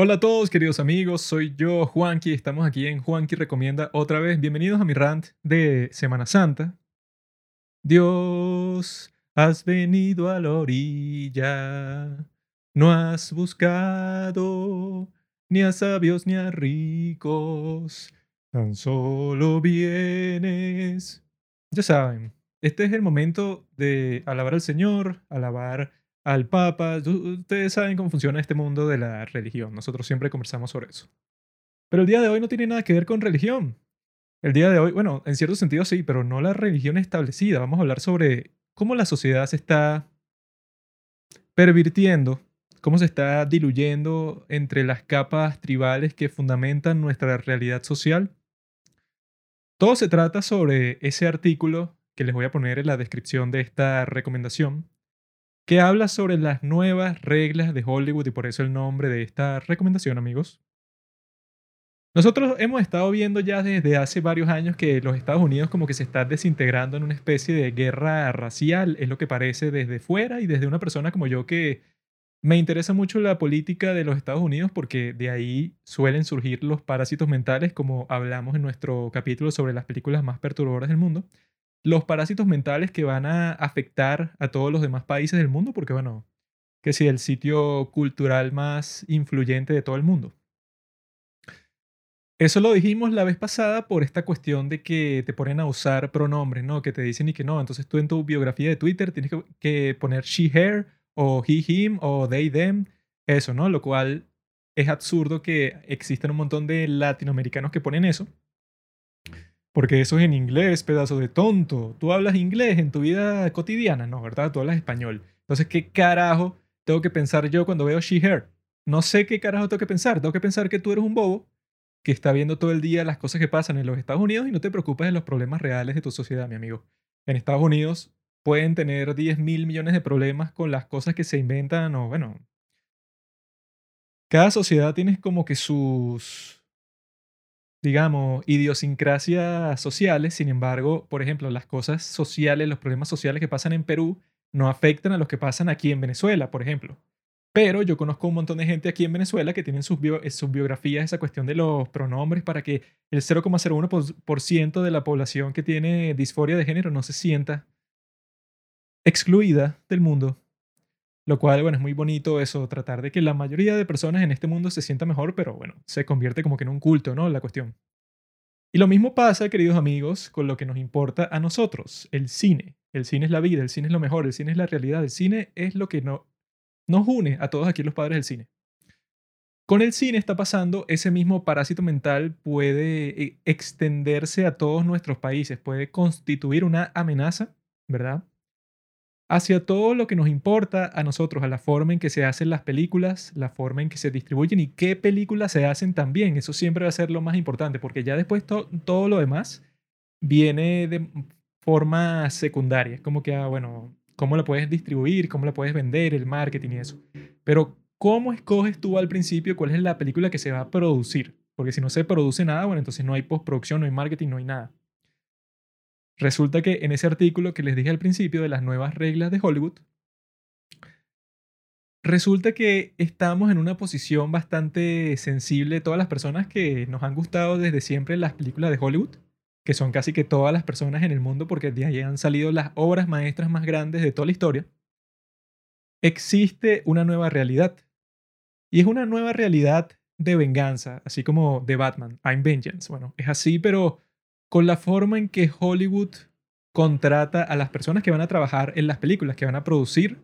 Hola a todos, queridos amigos. Soy yo, Juanqui. Estamos aquí en Juanqui Recomienda otra vez. Bienvenidos a mi rant de Semana Santa. Dios, has venido a la orilla. No has buscado ni a sabios ni a ricos. Tan solo vienes. Ya saben, este es el momento de alabar al Señor, alabar al Papa. Ustedes saben cómo funciona este mundo de la religión. Nosotros siempre conversamos sobre eso. Pero el día de hoy no tiene nada que ver con religión. El día de hoy, bueno, en cierto sentido sí, pero no la religión establecida. Vamos a hablar sobre cómo la sociedad se está pervirtiendo, cómo se está diluyendo entre las capas tribales que fundamentan nuestra realidad social. Todo se trata sobre ese artículo que les voy a poner en la descripción de esta recomendación, que habla sobre las nuevas reglas de Hollywood y por eso el nombre de esta recomendación, amigos. Nosotros hemos estado viendo ya desde hace varios años que los Estados Unidos como que se está desintegrando en una especie de guerra racial, es lo que parece desde fuera y desde una persona como yo que me interesa mucho la política de los Estados Unidos porque de ahí suelen surgir los parásitos mentales como hablamos en nuestro capítulo sobre las películas más perturbadoras del mundo los parásitos mentales que van a afectar a todos los demás países del mundo, porque bueno, que si el sitio cultural más influyente de todo el mundo. Eso lo dijimos la vez pasada por esta cuestión de que te ponen a usar pronombres, ¿no? Que te dicen y que no. Entonces tú en tu biografía de Twitter tienes que, que poner she, her, o he, him, o they, them. Eso, ¿no? Lo cual es absurdo que existan un montón de latinoamericanos que ponen eso. Porque eso es en inglés, pedazo de tonto. Tú hablas inglés en tu vida cotidiana, no, ¿verdad? Tú hablas español. Entonces, ¿qué carajo tengo que pensar yo cuando veo she, her? No sé qué carajo tengo que pensar. Tengo que pensar que tú eres un bobo que está viendo todo el día las cosas que pasan en los Estados Unidos y no te preocupas de los problemas reales de tu sociedad, mi amigo. En Estados Unidos pueden tener 10 mil millones de problemas con las cosas que se inventan o, bueno, cada sociedad tiene como que sus digamos, idiosincrasias sociales, sin embargo, por ejemplo, las cosas sociales, los problemas sociales que pasan en Perú no afectan a los que pasan aquí en Venezuela, por ejemplo. Pero yo conozco un montón de gente aquí en Venezuela que tienen sus, bio, sus biografías esa cuestión de los pronombres para que el 0,01% de la población que tiene disforia de género no se sienta excluida del mundo lo cual, bueno, es muy bonito eso, tratar de que la mayoría de personas en este mundo se sienta mejor, pero bueno, se convierte como que en un culto, ¿no? La cuestión. Y lo mismo pasa, queridos amigos, con lo que nos importa a nosotros, el cine. El cine es la vida, el cine es lo mejor, el cine es la realidad, el cine es lo que no, nos une a todos aquí los padres del cine. Con el cine está pasando, ese mismo parásito mental puede eh, extenderse a todos nuestros países, puede constituir una amenaza, ¿verdad? Hacia todo lo que nos importa a nosotros, a la forma en que se hacen las películas, la forma en que se distribuyen y qué películas se hacen también. Eso siempre va a ser lo más importante, porque ya después todo lo demás viene de forma secundaria. Como que, ah, bueno, cómo la puedes distribuir, cómo la puedes vender, el marketing y eso. Pero, ¿cómo escoges tú al principio cuál es la película que se va a producir? Porque si no se produce nada, bueno, entonces no hay postproducción, no hay marketing, no hay nada. Resulta que en ese artículo que les dije al principio de las nuevas reglas de Hollywood, resulta que estamos en una posición bastante sensible todas las personas que nos han gustado desde siempre las películas de Hollywood, que son casi que todas las personas en el mundo porque de ahí han salido las obras maestras más grandes de toda la historia. Existe una nueva realidad. Y es una nueva realidad de venganza, así como de Batman, I'm Vengeance. Bueno, es así, pero con la forma en que Hollywood contrata a las personas que van a trabajar en las películas, que van a producir,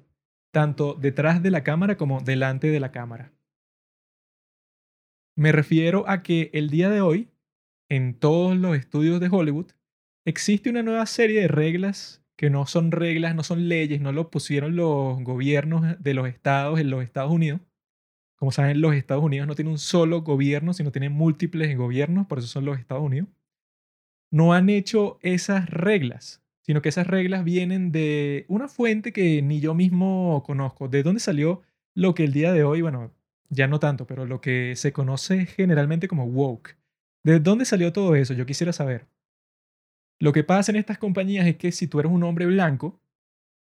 tanto detrás de la cámara como delante de la cámara. Me refiero a que el día de hoy, en todos los estudios de Hollywood, existe una nueva serie de reglas que no son reglas, no son leyes, no lo pusieron los gobiernos de los estados en los Estados Unidos. Como saben, los Estados Unidos no tienen un solo gobierno, sino tienen múltiples gobiernos, por eso son los Estados Unidos no han hecho esas reglas, sino que esas reglas vienen de una fuente que ni yo mismo conozco. ¿De dónde salió lo que el día de hoy, bueno, ya no tanto, pero lo que se conoce generalmente como woke? ¿De dónde salió todo eso? Yo quisiera saber. Lo que pasa en estas compañías es que si tú eres un hombre blanco,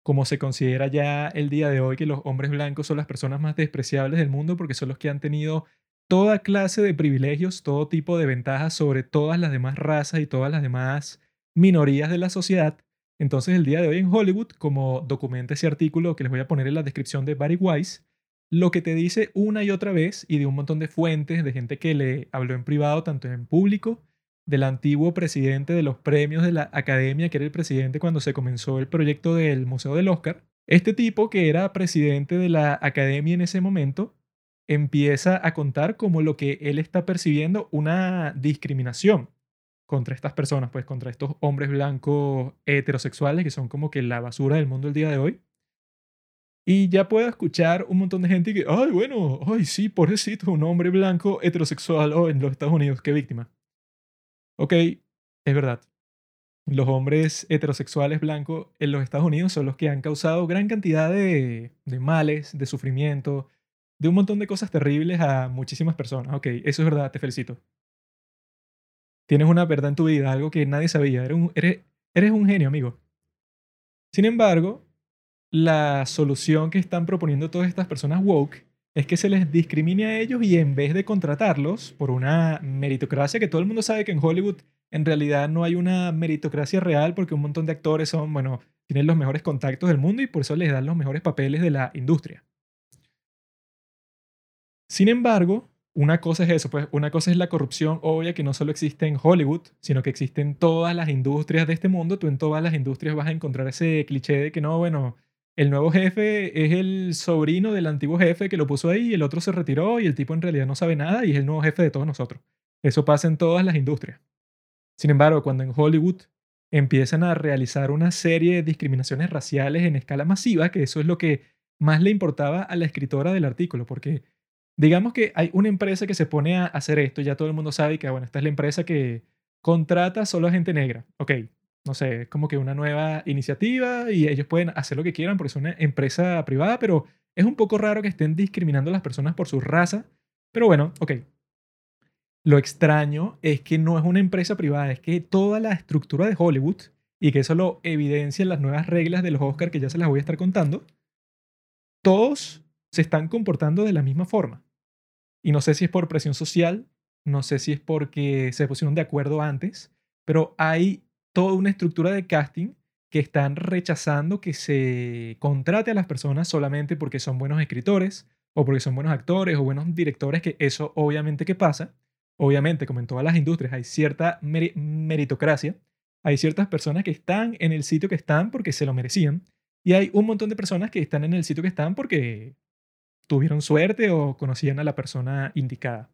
como se considera ya el día de hoy que los hombres blancos son las personas más despreciables del mundo porque son los que han tenido toda clase de privilegios, todo tipo de ventajas sobre todas las demás razas y todas las demás minorías de la sociedad. Entonces el día de hoy en Hollywood, como documenta ese artículo que les voy a poner en la descripción de Barry Weiss, lo que te dice una y otra vez y de un montón de fuentes, de gente que le habló en privado, tanto en público, del antiguo presidente de los premios de la academia, que era el presidente cuando se comenzó el proyecto del Museo del Oscar. Este tipo, que era presidente de la academia en ese momento, empieza a contar como lo que él está percibiendo una discriminación contra estas personas, pues contra estos hombres blancos heterosexuales que son como que la basura del mundo el día de hoy. Y ya puedo escuchar un montón de gente que, ay, bueno, ay, sí, pobrecito, un hombre blanco heterosexual oh, en los Estados Unidos, qué víctima. Ok, es verdad. Los hombres heterosexuales blancos en los Estados Unidos son los que han causado gran cantidad de, de males, de sufrimiento, de un montón de cosas terribles a muchísimas personas. Ok, eso es verdad, te felicito. Tienes una verdad en tu vida, algo que nadie sabía. Eres un, genio, amigo. Sin embargo, la solución que están proponiendo todas estas personas woke es que se les discrimine a ellos y en vez de contratarlos por una meritocracia, que todo el mundo sabe que en Hollywood en realidad no hay una meritocracia real porque un montón de actores son, bueno, tienen los mejores contactos del mundo y por eso les dan los mejores papeles de la industria. Sin embargo, una cosa es eso, pues una cosa es la corrupción obvia que no solo existe en Hollywood, sino que existe en todas las industrias de este mundo. Tú en todas las industrias vas a encontrar ese cliché de que no, bueno, el nuevo jefe es el sobrino del antiguo jefe que lo puso ahí el otro se retiró y el tipo en realidad no sabe nada y es el nuevo jefe de todos nosotros. Eso pasa en todas las industrias. Sin embargo, cuando en Hollywood empiezan a realizar una serie de discriminaciones raciales en escala masiva, que eso es lo que más le importaba a la escritora del artículo, porque Digamos que hay una empresa que se pone a hacer esto, ya todo el mundo sabe que, bueno, esta es la empresa que contrata solo a gente negra. Ok, no sé, es como que una nueva iniciativa y ellos pueden hacer lo que quieran porque es una empresa privada, pero es un poco raro que estén discriminando a las personas por su raza. Pero bueno, ok. Lo extraño es que no es una empresa privada, es que toda la estructura de Hollywood, y que eso lo evidencian las nuevas reglas de los Oscars que ya se las voy a estar contando, todos se están comportando de la misma forma. Y no sé si es por presión social, no sé si es porque se pusieron de acuerdo antes, pero hay toda una estructura de casting que están rechazando que se contrate a las personas solamente porque son buenos escritores o porque son buenos actores o buenos directores, que eso obviamente que pasa. Obviamente, como en todas las industrias, hay cierta meritocracia. Hay ciertas personas que están en el sitio que están porque se lo merecían. Y hay un montón de personas que están en el sitio que están porque tuvieron suerte o conocían a la persona indicada.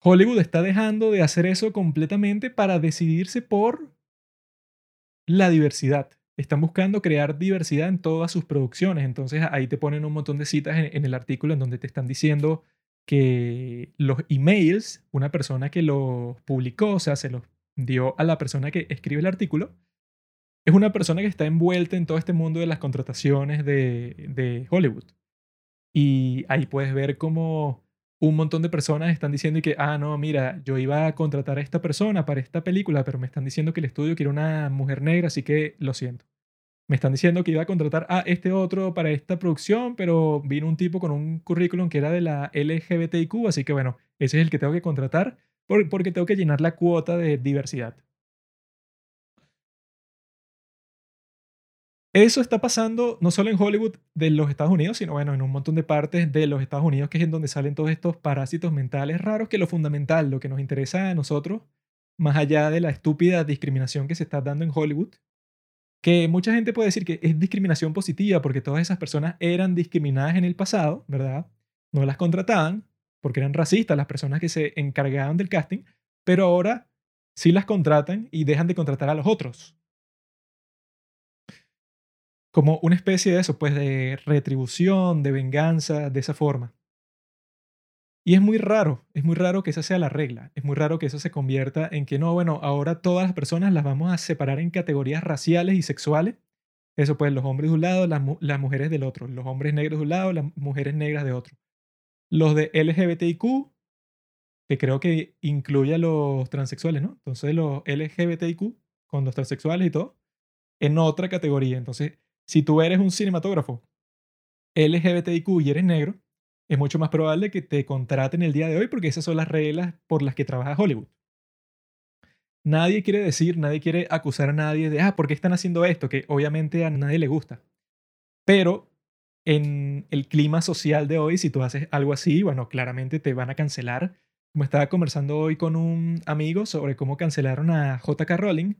Hollywood está dejando de hacer eso completamente para decidirse por la diversidad. Están buscando crear diversidad en todas sus producciones. Entonces ahí te ponen un montón de citas en, el artículo en donde te están diciendo que los emails, una persona que los publicó, o sea, se los dio a la persona que escribe el artículo, es una persona que está envuelta en todo este mundo de las contrataciones de, Hollywood. Y ahí puedes ver cómo un montón de personas están diciendo que, ah, no, mira, yo iba a contratar a esta persona para esta película, pero me están diciendo que el estudio quiere una mujer negra, así que lo siento. Me están diciendo que iba a contratar a este otro para esta producción, pero vino un tipo con un currículum que era de la LGBTIQ, así que bueno, ese es el que tengo que contratar porque tengo que llenar la cuota de diversidad. Eso está pasando no solo en Hollywood de los Estados Unidos, sino bueno, en un montón de partes de los Estados Unidos, que es en donde salen todos estos parásitos mentales raros, que lo fundamental, lo que nos interesa a nosotros, más allá de la estúpida discriminación que se está dando en Hollywood, que mucha gente puede decir que es discriminación positiva porque todas esas personas eran discriminadas en el pasado, ¿verdad? No las contrataban porque eran racistas las personas que se encargaban del casting, pero ahora sí las contratan y dejan de contratar a los otros como una especie de eso, pues de retribución, de venganza, de esa forma. Y es muy raro, es muy raro que esa sea la regla, es muy raro que eso se convierta en que no, bueno, ahora todas las personas las vamos a separar en categorías raciales y sexuales. Eso pues los hombres de un lado, las, las mujeres del otro, los hombres negros de un lado, las mujeres negras de otro. Los de LGBTIQ, que creo que incluye a los transexuales, ¿no? Entonces los LGBTIQ con los transexuales y todo, en otra categoría. Entonces si tú eres un cinematógrafo LGBTIQ y eres negro, es mucho más probable que te contraten el día de hoy porque esas son las reglas por las que trabaja Hollywood. Nadie quiere decir, nadie quiere acusar a nadie de, ah, ¿por qué están haciendo esto? Que obviamente a nadie le gusta. Pero en el clima social de hoy, si tú haces algo así, bueno, claramente te van a cancelar. Como estaba conversando hoy con un amigo sobre cómo cancelaron a JK Rowling,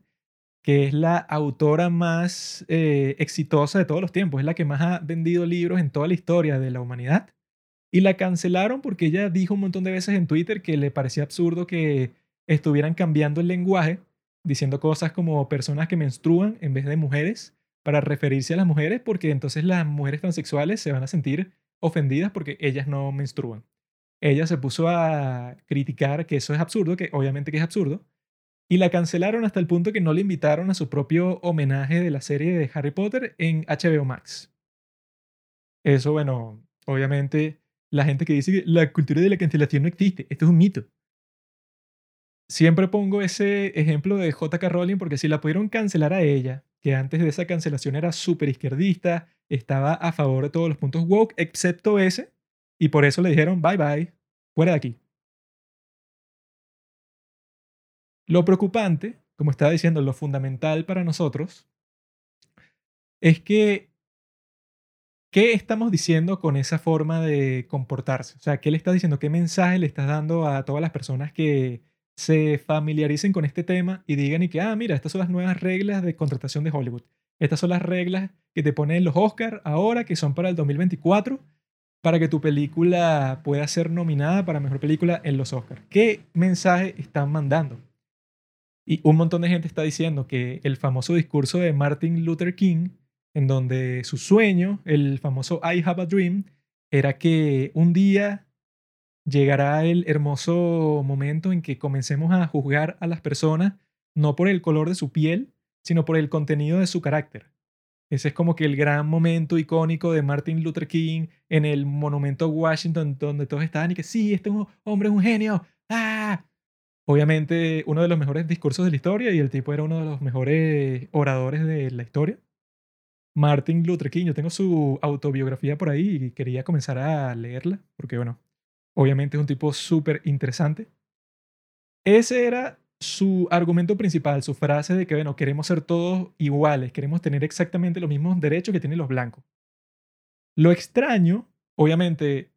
que es la autora más eh, exitosa de todos los tiempos, es la que más ha vendido libros en toda la historia de la humanidad. Y la cancelaron porque ella dijo un montón de veces en Twitter que le parecía absurdo que estuvieran cambiando el lenguaje, diciendo cosas como personas que menstruan en vez de mujeres, para referirse a las mujeres, porque entonces las mujeres transexuales se van a sentir ofendidas porque ellas no menstruan. Ella se puso a criticar que eso es absurdo, que obviamente que es absurdo, y la cancelaron hasta el punto que no le invitaron a su propio homenaje de la serie de Harry Potter en HBO Max. Eso, bueno, obviamente la gente que dice que la cultura de la cancelación no existe, esto es un mito. Siempre pongo ese ejemplo de JK Rowling porque si la pudieron cancelar a ella, que antes de esa cancelación era súper izquierdista, estaba a favor de todos los puntos woke, excepto ese, y por eso le dijeron bye bye, fuera de aquí. Lo preocupante, como estaba diciendo, lo fundamental para nosotros, es que, ¿qué estamos diciendo con esa forma de comportarse? O sea, ¿qué le estás diciendo? ¿Qué mensaje le estás dando a todas las personas que se familiaricen con este tema y digan y que, ah, mira, estas son las nuevas reglas de contratación de Hollywood. Estas son las reglas que te ponen los Oscars ahora, que son para el 2024, para que tu película pueda ser nominada para Mejor Película en los Oscars. ¿Qué mensaje están mandando? Y un montón de gente está diciendo que el famoso discurso de Martin Luther King, en donde su sueño, el famoso I Have a Dream, era que un día llegará el hermoso momento en que comencemos a juzgar a las personas no por el color de su piel, sino por el contenido de su carácter. Ese es como que el gran momento icónico de Martin Luther King en el monumento Washington, donde todos estaban y que sí, este hombre es un genio. ¡Ah! Obviamente, uno de los mejores discursos de la historia y el tipo era uno de los mejores oradores de la historia. Martin Luther King, yo tengo su autobiografía por ahí y quería comenzar a leerla, porque bueno, obviamente es un tipo súper interesante. Ese era su argumento principal, su frase de que, bueno, queremos ser todos iguales, queremos tener exactamente los mismos derechos que tienen los blancos. Lo extraño, obviamente,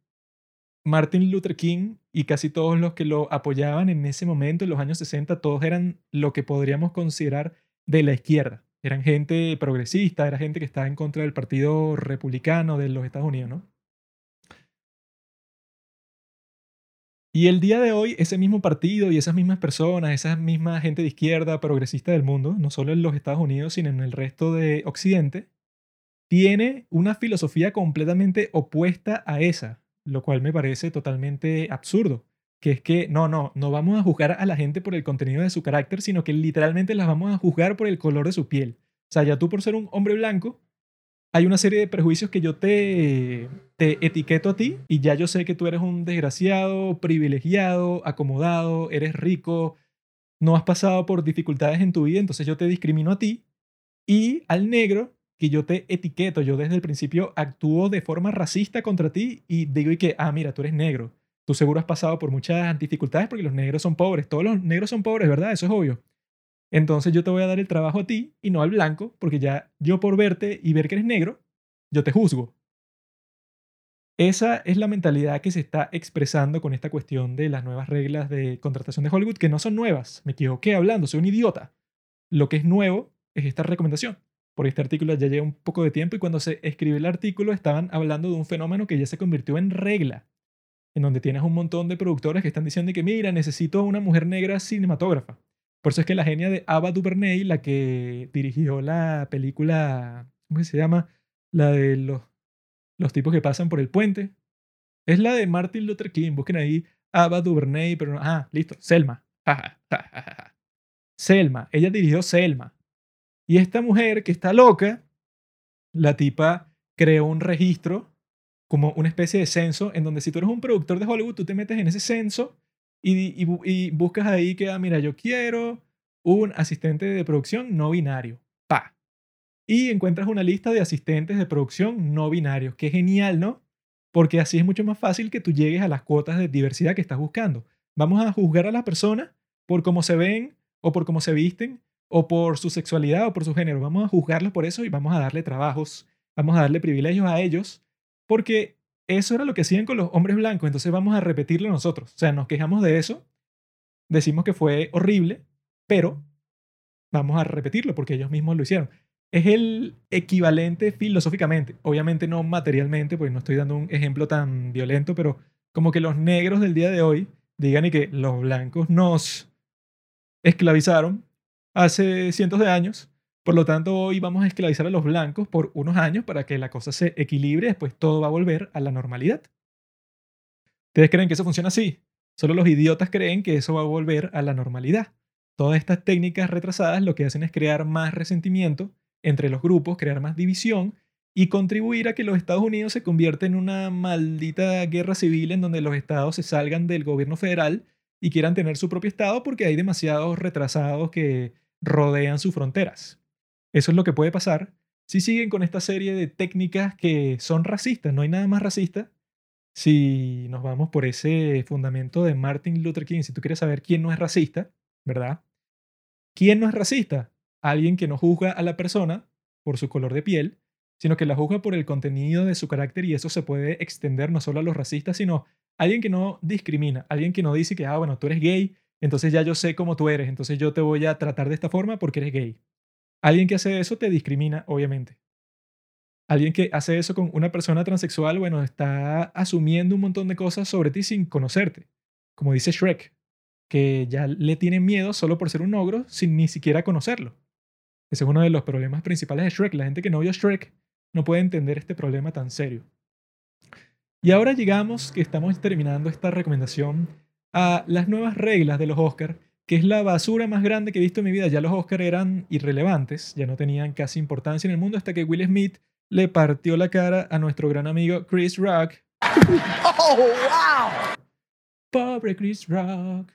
Martin Luther King y casi todos los que lo apoyaban en ese momento, en los años 60, todos eran lo que podríamos considerar de la izquierda. Eran gente progresista, era gente que estaba en contra del Partido Republicano de los Estados Unidos. Y el día de hoy, ese mismo partido y esas mismas personas, esa misma gente de izquierda progresista del mundo, no solo en los Estados Unidos, sino en el resto de Occidente, tiene una filosofía completamente opuesta a esa lo cual me parece totalmente absurdo, que es que no, no, no vamos a juzgar a la gente por el contenido de su carácter, sino que literalmente las vamos a juzgar por el color de su piel. O sea, ya tú por ser un hombre blanco, hay una serie de prejuicios que yo te, te etiqueto a ti y ya yo sé que tú eres un desgraciado, privilegiado, acomodado, eres rico, no has pasado por dificultades en tu vida, entonces yo te discrimino a ti y al negro que yo te etiqueto, yo desde el principio actúo de forma racista contra ti y digo y que, ah, mira, tú eres negro. Tú seguro has pasado por muchas dificultades porque los negros son pobres. Todos los negros son pobres, ¿verdad? Eso es obvio. Entonces yo te voy a dar el trabajo a ti y no al blanco, porque ya yo por verte y ver que eres negro, yo te juzgo. Esa es la mentalidad que se está expresando con esta cuestión de las nuevas reglas de contratación de Hollywood, que no son nuevas. Me equivoqué hablando, soy un idiota. Lo que es nuevo es esta recomendación por este artículo ya lleva un poco de tiempo y cuando se escribió el artículo estaban hablando de un fenómeno que ya se convirtió en regla, en donde tienes un montón de productores que están diciendo que, mira, necesito una mujer negra cinematógrafa. Por eso es que la genia de Ava DuVernay, la que dirigió la película, ¿cómo se llama? La de los, los tipos que pasan por el puente. Es la de Martin Luther King. Busquen ahí Ava DuVernay, pero no. Ah, listo. Selma. Selma. Ella dirigió Selma. Y esta mujer que está loca, la tipa creó un registro como una especie de censo en donde si tú eres un productor de Hollywood, tú te metes en ese censo y, y, buscas ahí que, ah, mira, yo quiero un asistente de producción no binario. Pa. Y encuentras una lista de asistentes de producción no binarios. Qué genial, ¿no? porque así es mucho más fácil que tú llegues a las cuotas de diversidad que estás buscando. Vamos a juzgar a las personas por cómo se ven o por cómo se visten o por su sexualidad o por su género. Vamos a juzgarlos por eso y vamos a darle trabajos, vamos a darle privilegios a ellos, porque eso era lo que hacían con los hombres blancos, entonces vamos a repetirlo nosotros. O sea, nos quejamos de eso, decimos que fue horrible, pero vamos a repetirlo porque ellos mismos lo hicieron. Es el equivalente filosóficamente, obviamente no materialmente, porque no estoy dando un ejemplo tan violento, pero como que los negros del día de hoy digan y que los blancos nos esclavizaron hace cientos de años, por lo tanto hoy vamos a esclavizar a los blancos por unos años para que la cosa se equilibre, después todo va a volver a la normalidad. ¿Ustedes creen que eso funciona así? Solo los idiotas creen que eso va a volver a la normalidad. Todas estas técnicas retrasadas lo que hacen es crear más resentimiento entre los grupos, crear más división y contribuir a que los Estados Unidos se convierta en una maldita guerra civil en donde los estados se salgan del gobierno federal y quieran tener su propio estado porque hay demasiados retrasados que rodean sus fronteras. Eso es lo que puede pasar si siguen con esta serie de técnicas que son racistas. No hay nada más racista si nos vamos por ese fundamento de Martin Luther King. Si tú quieres saber quién no es racista, ¿verdad? ¿Quién no es racista? Alguien que no juzga a la persona por su color de piel, sino que la juzga por el contenido de su carácter y eso se puede extender no solo a los racistas, sino alguien que no discrimina, alguien que no dice que, ah, bueno, tú eres gay, entonces ya yo sé cómo tú eres, entonces yo te voy a tratar de esta forma porque eres gay. Alguien que hace eso te discrimina, obviamente. Alguien que hace eso con una persona transexual, bueno, está asumiendo un montón de cosas sobre ti sin conocerte. Como dice Shrek, que ya le tienen miedo solo por ser un ogro sin ni siquiera conocerlo. Ese es uno de los problemas principales de Shrek. La gente que no vio Shrek no puede entender este problema tan serio. Y ahora llegamos, que estamos terminando esta recomendación, a las nuevas reglas de los Oscars que es la basura más grande que he visto en mi vida. Ya los Oscars eran irrelevantes, ya no tenían casi importancia en el mundo hasta que Will Smith le partió la cara a nuestro gran amigo Chris Rock. ¡Oh, wow! Pobre Chris Rock.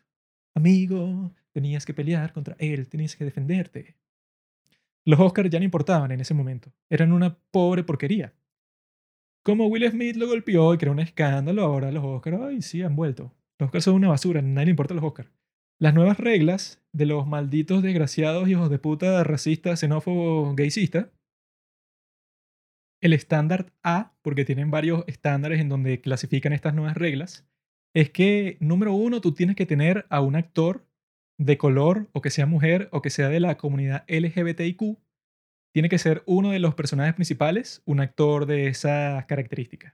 Amigo, tenías que pelear contra él, tenías que defenderte. Los Oscars ya no importaban en ese momento, eran una pobre porquería. Como Will Smith lo golpeó y creó un escándalo, ahora los Oscars, ay, sí, han vuelto. Los Oscars son una basura, nadie le importa los Oscars. Las nuevas reglas de los malditos desgraciados hijos de puta racistas, xenófobos, gaycistas. El estándar A, porque tienen varios estándares en donde clasifican estas nuevas reglas, es que, número uno, tú tienes que tener a un actor de color, o que sea mujer, o que sea de la comunidad LGBTIQ. Tiene que ser uno de los personajes principales, un actor de esas características.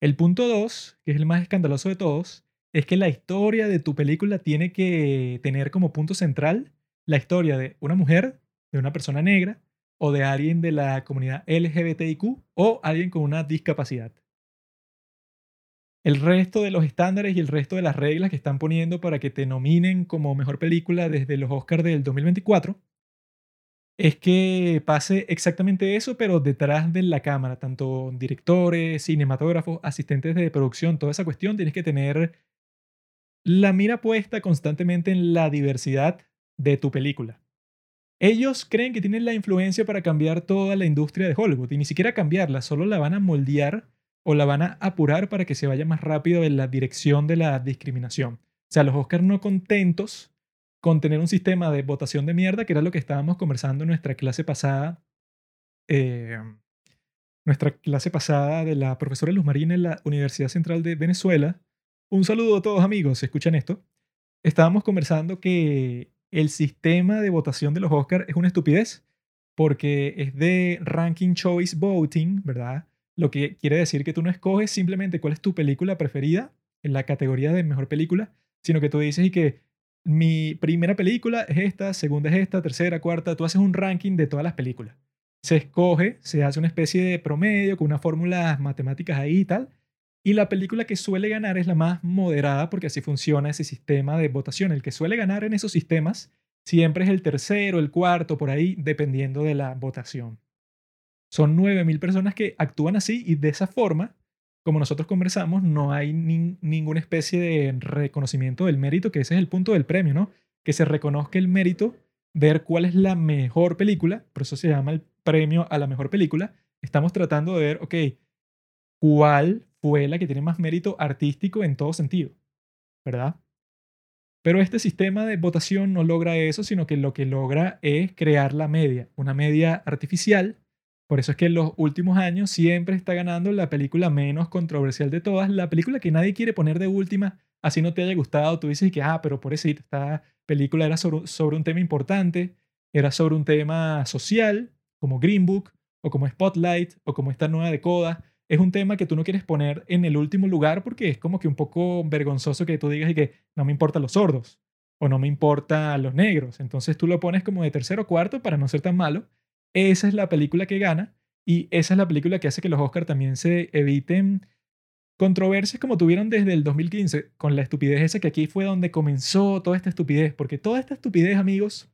El punto dos, que es el más escandaloso de todos, es que la historia de tu película tiene que tener como punto central la historia de una mujer, de una persona negra o de alguien de la comunidad LGBTIQ o alguien con una discapacidad. El resto de los estándares y el resto de las reglas que están poniendo para que te nominen como mejor película desde los Oscars del 2024 es que pase exactamente eso, pero detrás de la cámara, tanto directores, cinematógrafos, asistentes de producción, toda esa cuestión, tienes que tener la mira puesta constantemente en la diversidad de tu película. Ellos creen que tienen la influencia para cambiar toda la industria de Hollywood y ni siquiera cambiarla, solo la van a moldear o la van a apurar para que se vaya más rápido en la dirección de la discriminación. O sea, los Oscars no contentos con tener un sistema de votación de mierda, que era lo que estábamos conversando en nuestra clase pasada, eh, nuestra clase pasada de la profesora Luz Marín en la Universidad Central de Venezuela, un saludo a todos amigos, escuchan esto. Estábamos conversando que el sistema de votación de los Oscars es una estupidez porque es de ranking choice voting, ¿verdad? Lo que quiere decir que tú no escoges simplemente cuál es tu película preferida en la categoría de mejor película, sino que tú dices y que mi primera película es esta, segunda es esta, tercera, cuarta, tú haces un ranking de todas las películas. Se escoge, se hace una especie de promedio con unas fórmulas matemáticas ahí y tal, y la película que suele ganar es la más moderada porque así funciona ese sistema de votación. El que suele ganar en esos sistemas siempre es el tercero, el cuarto, por ahí, dependiendo de la votación. Son 9.000 personas que actúan así y de esa forma, como nosotros conversamos, no hay ninguna especie de reconocimiento del mérito, que ese es el punto del premio, ¿no? Que se reconozca el mérito, ver cuál es la mejor película, por eso se llama el premio a la mejor película. Estamos tratando de ver, ok, cuál fue la que tiene más mérito artístico en todo sentido, ¿verdad? Pero este sistema de votación no logra eso, sino que lo que logra es crear la media, una media artificial. Por eso es que en los últimos años siempre está ganando la película menos controversial de todas, la película que nadie quiere poner de última, así no te haya gustado, tú dices que, ah, pero por eso esta película era sobre, sobre un tema importante, era sobre un tema social, como Green Book, o como Spotlight, o como esta nueva de Coda, es un tema que tú no quieres poner en el último lugar porque es como que un poco vergonzoso que tú digas y que no me importan los sordos o no me importan los negros. Entonces tú lo pones como de tercero o cuarto para no ser tan malo. Esa es la película que gana y esa es la película que hace que los Oscars también se eviten controversias como tuvieron desde el 2015 con la estupidez esa que aquí fue donde comenzó toda esta estupidez, porque toda esta estupidez, amigos,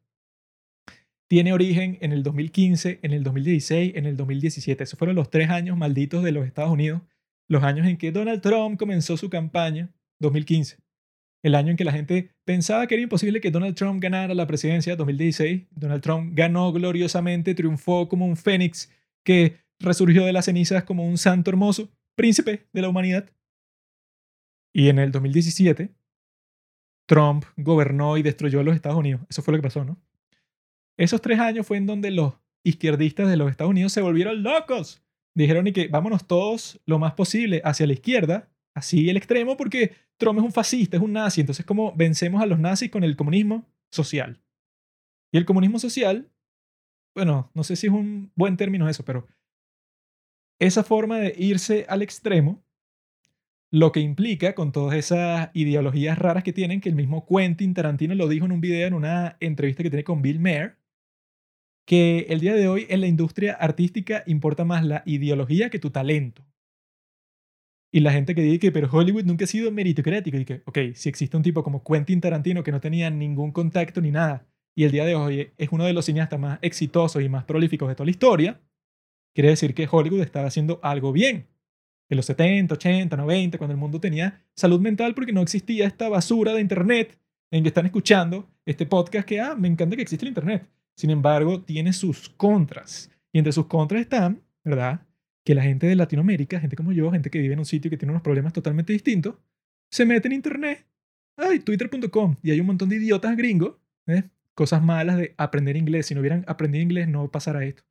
tiene origen en el 2015, en el 2016, en el 2017. Esos fueron los tres años malditos de los Estados Unidos, los años en que Donald Trump comenzó su campaña, 2015. El año en que la gente pensaba que era imposible que Donald Trump ganara la presidencia, 2016. Donald Trump ganó gloriosamente, triunfó como un fénix que resurgió de las cenizas como un santo hermoso, príncipe de la humanidad. Y en el 2017, Trump gobernó y destruyó los Estados Unidos. Eso fue lo que pasó, ¿no? Esos tres años fue en donde los izquierdistas de los Estados Unidos se volvieron locos. Dijeron y que vámonos todos lo más posible hacia la izquierda, así el extremo, porque Trump es un fascista, es un nazi. Entonces, ¿cómo vencemos a los nazis con el comunismo social? Y el comunismo social, bueno, no sé si es un buen término eso, pero esa forma de irse al extremo, lo que implica con todas esas ideologías raras que tienen, que el mismo Quentin Tarantino lo dijo en un video, en una entrevista que tiene con Bill Maher, que el día de hoy en la industria artística importa más la ideología que tu talento. Y la gente que dice que, pero Hollywood nunca ha sido meritocrático, y que, ok, si existe un tipo como Quentin Tarantino que no tenía ningún contacto ni nada, y el día de hoy es uno de los cineastas más exitosos y más prolíficos de toda la historia, quiere decir que Hollywood estaba haciendo algo bien. En los 70, 80, 90, cuando el mundo tenía salud mental porque no existía esta basura de Internet en que están escuchando este podcast que, ah, me encanta que existe el Internet. Sin embargo, tiene sus contras. Y entre sus contras están, ¿verdad? Que la gente de Latinoamérica, gente como yo, gente que vive en un sitio que tiene unos problemas totalmente distintos, se mete en internet. Ay, twitter.com. Y hay un montón de idiotas gringos, ¿eh? cosas malas de aprender inglés. Si no hubieran aprendido inglés, no pasará esto.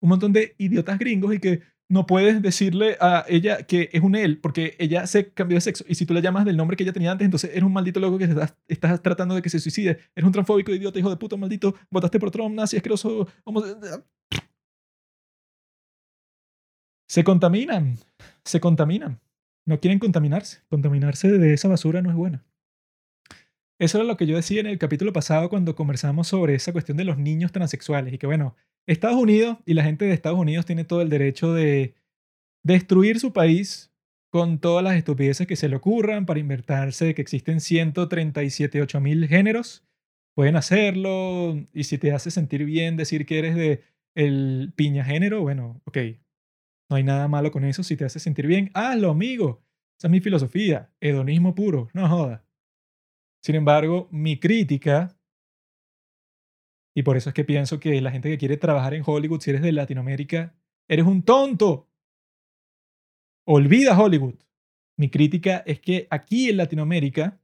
Un montón de idiotas gringos y que no puedes decirle a ella que es un él porque ella se cambió de sexo. Y si tú la llamas del nombre que ella tenía antes, entonces eres un maldito loco que estás, tratando de que se suicide. Eres un transfóbico, idiota, hijo de puta, maldito. Votaste por Trump, nazi, asqueroso. Se contaminan. Se contaminan. No quieren contaminarse. Contaminarse de esa basura no es buena. Eso era lo que yo decía en el capítulo pasado cuando conversamos sobre esa cuestión de los niños transexuales y que bueno, Estados Unidos y la gente de Estados Unidos tiene todo el derecho de destruir su país con todas las estupideces que se le ocurran para invertirse de que existen 137, mil géneros. Pueden hacerlo y si te hace sentir bien decir que eres de el piña género, bueno, ok. No hay nada malo con eso. Si te hace sentir bien, hazlo, amigo. Esa es mi filosofía. Hedonismo puro. No joda. Sin embargo, mi crítica, y por eso es que pienso que la gente que quiere trabajar en Hollywood, si eres de Latinoamérica, eres un tonto. Olvida Hollywood. Mi crítica es que aquí en Latinoamérica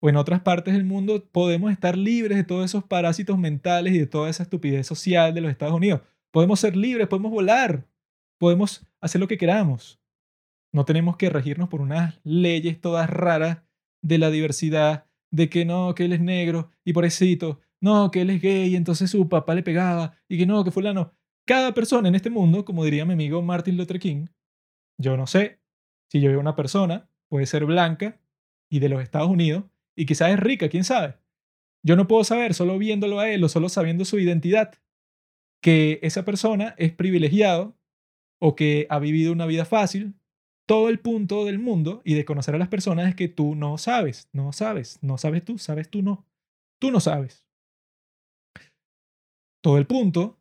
o en otras partes del mundo podemos estar libres de todos esos parásitos mentales y de toda esa estupidez social de los Estados Unidos. Podemos ser libres, podemos volar, podemos hacer lo que queramos. No tenemos que regirnos por unas leyes todas raras de la diversidad de que no, que él es negro y pobrecito, no, que él es gay y entonces su papá le pegaba y que no, que fulano. Cada persona en este mundo, como diría mi amigo Martin Luther King, yo no sé si yo veo una persona, puede ser blanca y de los Estados Unidos y quizás es rica, quién sabe. Yo no puedo saber solo viéndolo a él o solo sabiendo su identidad que esa persona es privilegiado o que ha vivido una vida fácil todo el punto del mundo y de conocer a las personas es que tú no sabes, no sabes, no sabes tú, sabes tú no. Tú no sabes. Todo el punto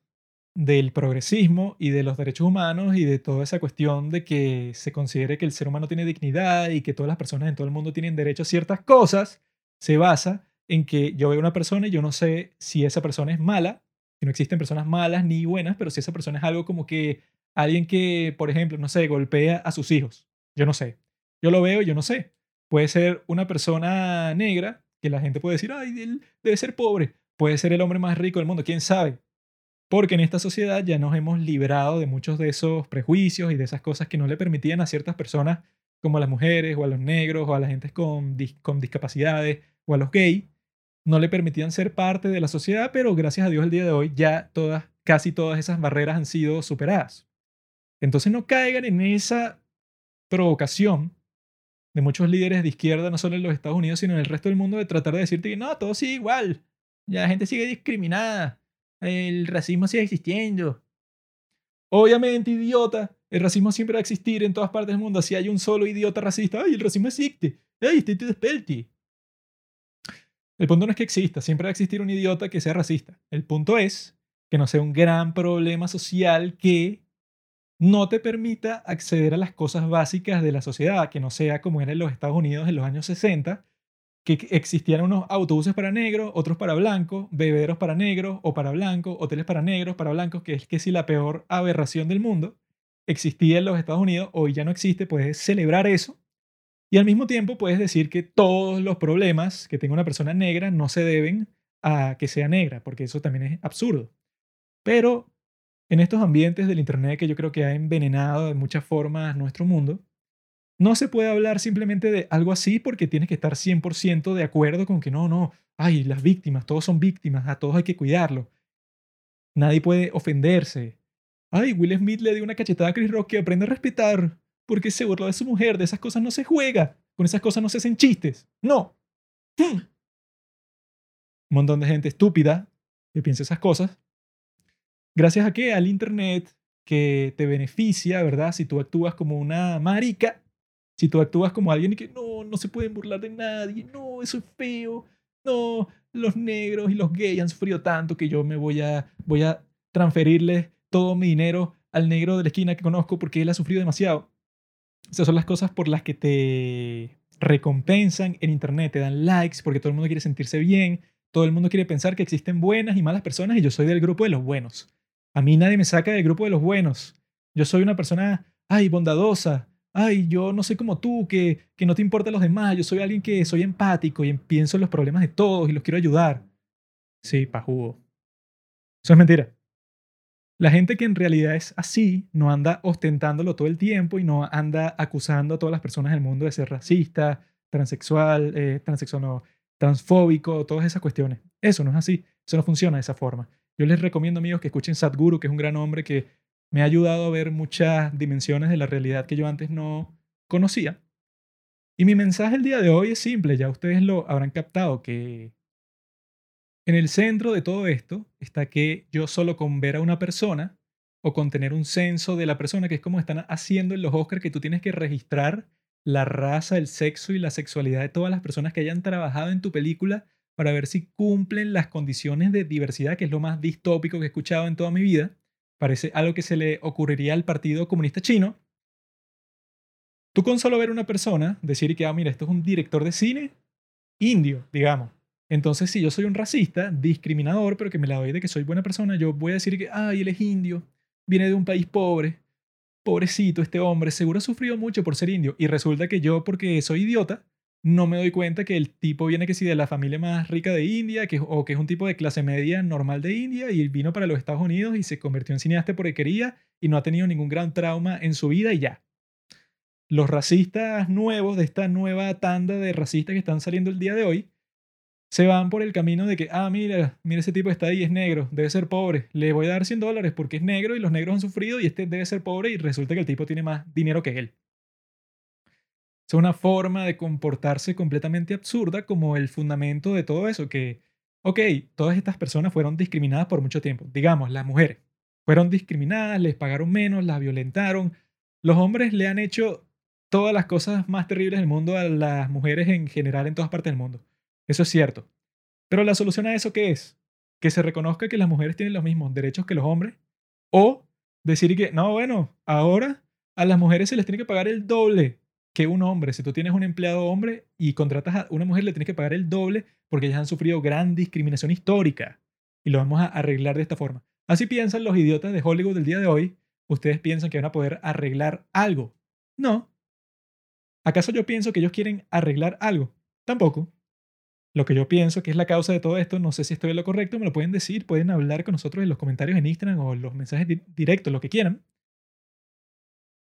del progresismo y de los derechos humanos y de toda esa cuestión de que se considere que el ser humano tiene dignidad y que todas las personas en todo el mundo tienen derecho a ciertas cosas, se basa en que yo veo una persona y yo no sé si esa persona es mala, que no existen personas malas ni buenas, pero si esa persona es algo como que alguien que, por ejemplo, no sé, golpea a sus hijos. Yo no sé. Yo lo veo yo no sé. Puede ser una persona negra que la gente puede decir, ay, él debe ser pobre. Puede ser el hombre más rico del mundo, quién sabe. Porque en esta sociedad ya nos hemos librado de muchos de esos prejuicios y de esas cosas que no le permitían a ciertas personas, como a las mujeres, o a los negros, o a la gente con, con discapacidades, o a los gays, no le permitían ser parte de la sociedad, pero gracias a Dios el día de hoy ya todas, casi todas esas barreras han sido superadas. Entonces no caigan en esa provocación de muchos líderes de izquierda, no solo en los Estados Unidos, sino en el resto del mundo, de tratar de decirte que no, todo sigue igual, ya la gente sigue discriminada, el racismo sigue existiendo. Obviamente, idiota, el racismo siempre va a existir en todas partes del mundo. Si hay un solo idiota racista, ¡ay, el racismo existe! ¡ay, estoy te despelti! El punto no es que exista, siempre va a existir un idiota que sea racista. El punto es que no sea un gran problema social que no te permita acceder a las cosas básicas de la sociedad, que no sea como era en los Estados Unidos en los años 60, que existían unos autobuses para negros, otros para blancos, bebederos para negros o para blancos, hoteles para negros, para blancos, que es que si la peor aberración del mundo existía en los Estados Unidos, hoy ya no existe, puedes celebrar eso. Y al mismo tiempo puedes decir que todos los problemas que tenga una persona negra no se deben a que sea negra, porque eso también es absurdo. Pero en estos ambientes del Internet que yo creo que ha envenenado de muchas formas nuestro mundo, no se puede hablar simplemente de algo así porque tienes que estar 100% de acuerdo con que no, no, ay, las víctimas, todos son víctimas, a todos hay que cuidarlo. Nadie puede ofenderse. Ay, Will Smith le dio una cachetada a Chris Rock que aprende a respetar porque se burló de su mujer, de esas cosas no se juega, con esas cosas no se hacen chistes. No. Hmm. Un montón de gente estúpida que piensa esas cosas. Gracias a qué? Al Internet que te beneficia, ¿verdad? Si tú actúas como una marica, si tú actúas como alguien y que no, no se pueden burlar de nadie, no, eso es feo, no, los negros y los gays han sufrido tanto que yo me voy a, voy a transferirle todo mi dinero al negro de la esquina que conozco porque él ha sufrido demasiado. Esas son las cosas por las que te recompensan en Internet, te dan likes porque todo el mundo quiere sentirse bien, todo el mundo quiere pensar que existen buenas y malas personas y yo soy del grupo de los buenos. A mí nadie me saca del grupo de los buenos. Yo soy una persona, ay, bondadosa, ay, yo no soy como tú, que, que no te importa los demás, yo soy alguien que soy empático y pienso en los problemas de todos y los quiero ayudar. Sí, pajugo. Eso es mentira. La gente que en realidad es así no anda ostentándolo todo el tiempo y no anda acusando a todas las personas del mundo de ser racista, transexual, eh, transfóbico, todas esas cuestiones. Eso no es así, eso no funciona de esa forma. Yo les recomiendo, amigos, que escuchen Sadhguru, que es un gran hombre que me ha ayudado a ver muchas dimensiones de la realidad que yo antes no conocía. Y mi mensaje el día de hoy es simple, ya ustedes lo habrán captado, que en el centro de todo esto está que yo solo con ver a una persona o con tener un censo de la persona, que es como están haciendo en los Oscars, que tú tienes que registrar la raza, el sexo y la sexualidad de todas las personas que hayan trabajado en tu película para ver si cumplen las condiciones de diversidad, que es lo más distópico que he escuchado en toda mi vida. Parece algo que se le ocurriría al Partido Comunista Chino. Tú con solo ver una persona, decir que, ah, mira, esto es un director de cine indio, digamos. Entonces, si yo soy un racista, discriminador, pero que me la doy de que soy buena persona, yo voy a decir que, ay, él es indio, viene de un país pobre, pobrecito este hombre, seguro ha sufrido mucho por ser indio. Y resulta que yo, porque soy idiota, no me doy cuenta que el tipo viene que sí de la familia más rica de India, que, o que es un tipo de clase media normal de India, y vino para los Estados Unidos y se convirtió en cineasta porque quería y no ha tenido ningún gran trauma en su vida y ya. Los racistas nuevos de esta nueva tanda de racistas que están saliendo el día de hoy se van por el camino de que, ah, mira, mira ese tipo está ahí, es negro, debe ser pobre, le voy a dar 100 dólares porque es negro y los negros han sufrido y este debe ser pobre y resulta que el tipo tiene más dinero que él. Es una forma de comportarse completamente absurda como el fundamento de todo eso, que, ok, todas estas personas fueron discriminadas por mucho tiempo. Digamos, las mujeres fueron discriminadas, les pagaron menos, las violentaron. Los hombres le han hecho todas las cosas más terribles del mundo a las mujeres en general en todas partes del mundo. Eso es cierto. Pero la solución a eso, ¿qué es? Que se reconozca que las mujeres tienen los mismos derechos que los hombres. O decir que, no, bueno, ahora a las mujeres se les tiene que pagar el doble que un hombre. Si tú tienes un empleado hombre y contratas a una mujer, le tienes que pagar el doble porque ellas han sufrido gran discriminación histórica. Y lo vamos a arreglar de esta forma. Así piensan los idiotas de Hollywood del día de hoy. Ustedes piensan que van a poder arreglar algo. No. ¿Acaso yo pienso que ellos quieren arreglar algo? Tampoco. Lo que yo pienso que es la causa de todo esto, no sé si estoy en lo correcto, me lo pueden decir, pueden hablar con nosotros en los comentarios en Instagram o los mensajes directos, lo que quieran.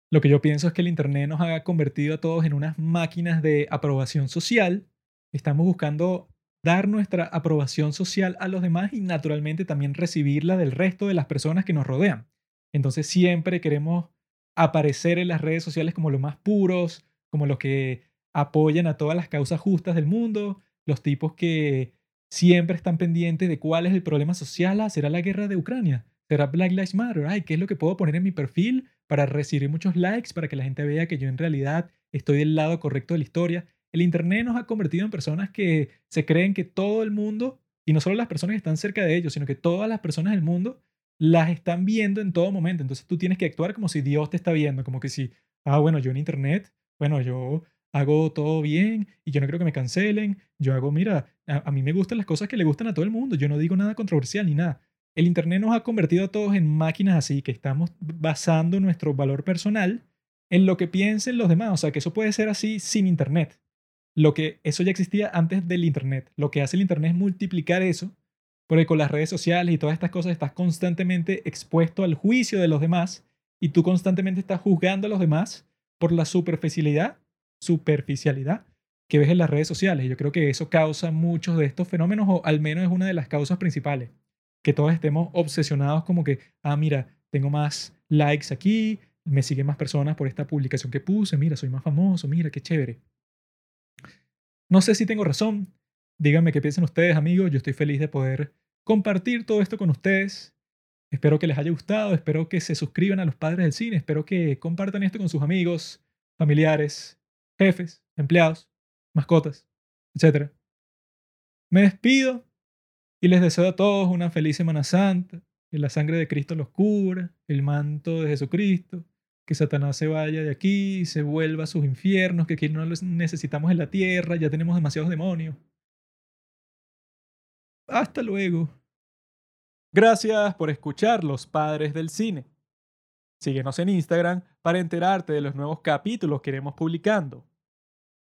Lo que yo pienso es que el Internet nos ha convertido a todos en unas máquinas de aprobación social. Estamos buscando dar nuestra aprobación social a los demás y naturalmente también recibirla del resto de las personas que nos rodean. Entonces siempre queremos aparecer en las redes sociales como los más puros, como los que apoyan a todas las causas justas del mundo, los tipos que siempre están pendientes de cuál es el problema social. Ah, ¿Será la guerra de Ucrania? ¿Será Black Lives Matter? Ay, ¿qué es lo que puedo poner en mi perfil para recibir muchos likes, para que la gente vea que yo en realidad estoy del lado correcto de la historia? El Internet nos ha convertido en personas que se creen que todo el mundo, y no solo las personas que están cerca de ellos, sino que todas las personas del mundo las están viendo en todo momento. Entonces tú tienes que actuar como si Dios te está viendo, como que si, ah, bueno, yo en Internet, bueno, yo hago todo bien y yo no creo que me cancelen. Yo hago, mira, a, mí me gustan las cosas que le gustan a todo el mundo. Yo no digo nada controversial ni nada. El Internet nos ha convertido a todos en máquinas así, que estamos basando nuestro valor personal en lo que piensen los demás. O sea, que eso puede ser así sin Internet. Lo que eso ya existía antes del Internet. Lo que hace el Internet es multiplicar eso, porque con las redes sociales y todas estas cosas estás constantemente expuesto al juicio de los demás y tú constantemente estás juzgando a los demás por la superficialidad superficialidad que ves en las redes sociales. Yo creo que eso causa muchos de estos fenómenos, o al menos es una de las causas principales. Que todos estemos obsesionados como que, ah, mira, tengo más likes aquí, me siguen más personas por esta publicación que puse, mira, soy más famoso, mira, qué chévere. No sé si tengo razón. Díganme qué piensan ustedes, amigos. Yo estoy feliz de poder compartir todo esto con ustedes. Espero que les haya gustado, espero que se suscriban a los padres del cine, espero que compartan esto con sus amigos, familiares, jefes, empleados, mascotas, etc. Me despido y les deseo a todos una feliz Semana Santa, que la sangre de Cristo los cubra, el manto de Jesucristo, que Satanás se vaya de aquí, se vuelva a sus infiernos, que aquí no los necesitamos en la tierra, ya tenemos demasiados demonios. Hasta luego. Gracias por escuchar Los Padres del Cine. Síguenos en Instagram para enterarte de los nuevos capítulos que iremos publicando.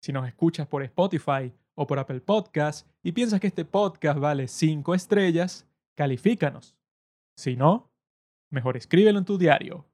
Si nos escuchas por Spotify o por Apple Podcast y piensas que este podcast vale 5 estrellas, califícanos. Si no, mejor escríbelo en tu diario.